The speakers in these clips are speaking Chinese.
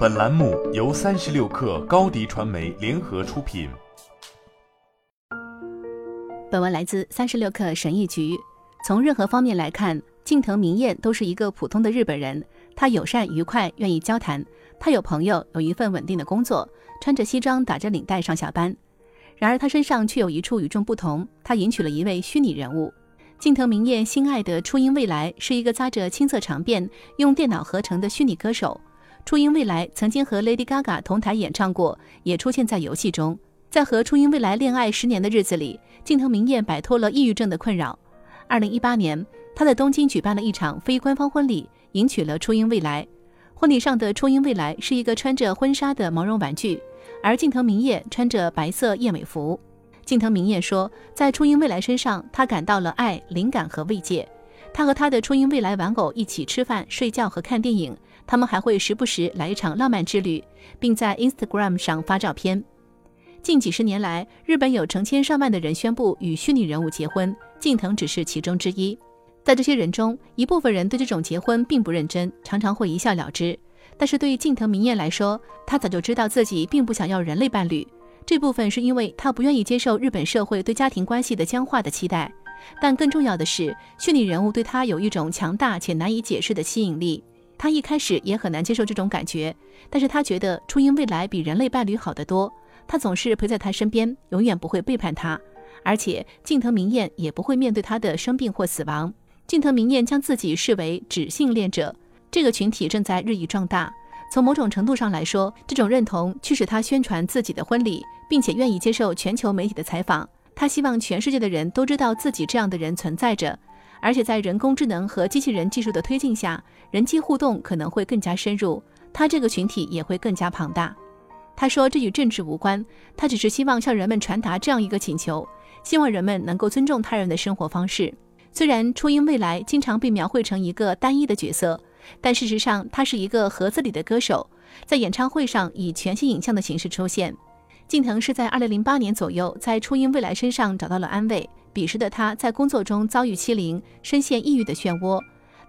本栏目由三十六氪高低传媒联合出品。本文来自三十六氪神译局。从任何方面来看，近藤明彦都是一个普通的日本人。他友善愉快，愿意交谈。他有朋友，有一份稳定的工作，穿着西装，打着领带上下班。然而，他身上却有一处与众不同。他迎娶了一位虚拟人物。近藤明彦心爱的初音未来是一个扎着青色长辫、用电脑合成的虚拟歌手。初音未来曾经和 Lady Gaga 同台演唱过，也出现在游戏中。在和初音未来恋爱十年的日子里，近藤明彦摆脱了抑郁症的困扰。二零一八年，他在东京举办了一场非官方婚礼，迎娶了初音未来。婚礼上的初音未来是一个穿着婚纱的毛绒玩具，而近藤明彦穿着白色燕尾服。近藤明彦说，在初音未来身上，他感到了爱、灵感和慰藉。他和他的初音未来玩偶一起吃饭、睡觉和看电影。他们还会时不时来一场浪漫之旅，并在 Instagram 上发照片。近几十年来，日本有成千上万的人宣布与虚拟人物结婚，近藤只是其中之一。在这些人中，一部分人对这种结婚并不认真，常常会一笑了之。但是对于近藤明彦来说，他早就知道自己并不想要人类伴侣。这部分是因为他不愿意接受日本社会对家庭关系的僵化的期待，但更重要的是，虚拟人物对他有一种强大且难以解释的吸引力。他一开始也很难接受这种感觉，但是他觉得初音未来比人类伴侣好得多，他总是陪在他身边，永远不会背叛他，而且近藤明彦也不会面对他的生病或死亡。近藤明彦将自己视为只性恋者，这个群体正在日益壮大。从某种程度上来说，这种认同驱使他宣传自己的婚礼，并且愿意接受全球媒体的采访。他希望全世界的人都知道自己这样的人存在着。而且在人工智能和机器人技术的推进下，人机互动可能会更加深入，他这个群体也会更加庞大。他说这与政治无关，他只是希望向人们传达这样一个请求，希望人们能够尊重他人的生活方式。虽然初音未来经常被描绘成一个单一的角色，但事实上他是一个盒子里的歌手，在演唱会上以全息影像的形式出现。近藤是在2008年左右在初音未来身上找到了安慰。彼时的他在工作中遭遇欺凌，深陷抑郁的漩涡。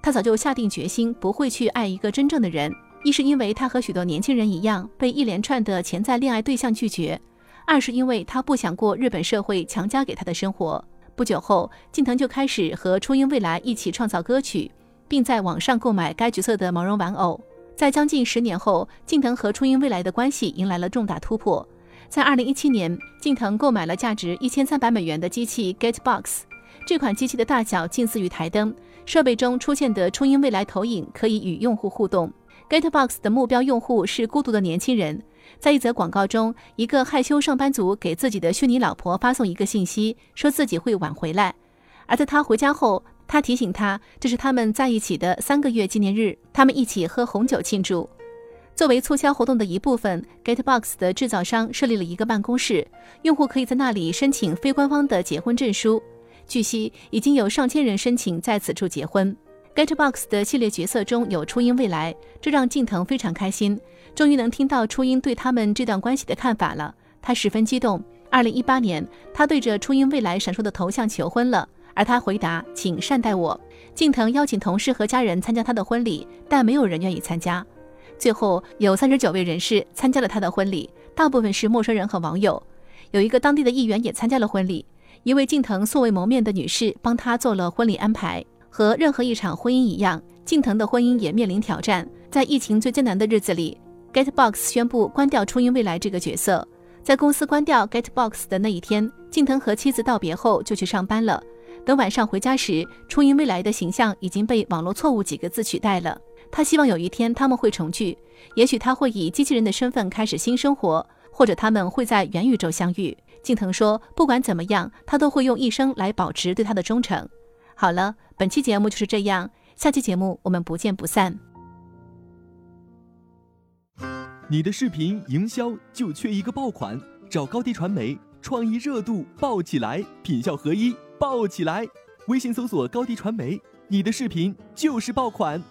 他早就下定决心不会去爱一个真正的人，一是因为他和许多年轻人一样被一连串的潜在恋爱对象拒绝，二是因为他不想过日本社会强加给他的生活。不久后，近藤就开始和初音未来一起创造歌曲，并在网上购买该角色的毛绒玩偶。在将近十年后，近藤和初音未来的关系迎来了重大突破。在二零一七年，近藤购买了价值一千三百美元的机器 GetBox。这款机器的大小近似于台灯，设备中出现的初音未来投影可以与用户互动。GetBox 的目标用户是孤独的年轻人。在一则广告中，一个害羞上班族给自己的虚拟老婆发送一个信息，说自己会晚回来。而在他回家后，他提醒他这是他们在一起的三个月纪念日，他们一起喝红酒庆祝。作为促销活动的一部分，GetBox 的制造商设立了一个办公室，用户可以在那里申请非官方的结婚证书。据悉，已经有上千人申请在此处结婚。GetBox 的系列角色中有初音未来，这让近藤非常开心，终于能听到初音对他们这段关系的看法了。他十分激动。二零一八年，他对着初音未来闪烁的头像求婚了，而他回答：“请善待我。”近藤邀请同事和家人参加他的婚礼，但没有人愿意参加。最后有三十九位人士参加了他的婚礼，大部分是陌生人和网友。有一个当地的议员也参加了婚礼。一位近藤素未谋面的女士帮他做了婚礼安排。和任何一场婚姻一样，近藤的婚姻也面临挑战。在疫情最艰难的日子里，GetBox 宣布关掉初音未来这个角色。在公司关掉 GetBox 的那一天，近藤和妻子道别后就去上班了。等晚上回家时，初音未来的形象已经被“网络错误”几个字取代了。他希望有一天他们会重聚，也许他会以机器人的身份开始新生活，或者他们会在元宇宙相遇。近藤说：“不管怎么样，他都会用一生来保持对他的忠诚。”好了，本期节目就是这样，下期节目我们不见不散。你的视频营销就缺一个爆款，找高低传媒，创意热度爆起来，品效合一爆起来。微信搜索高低传媒，你的视频就是爆款。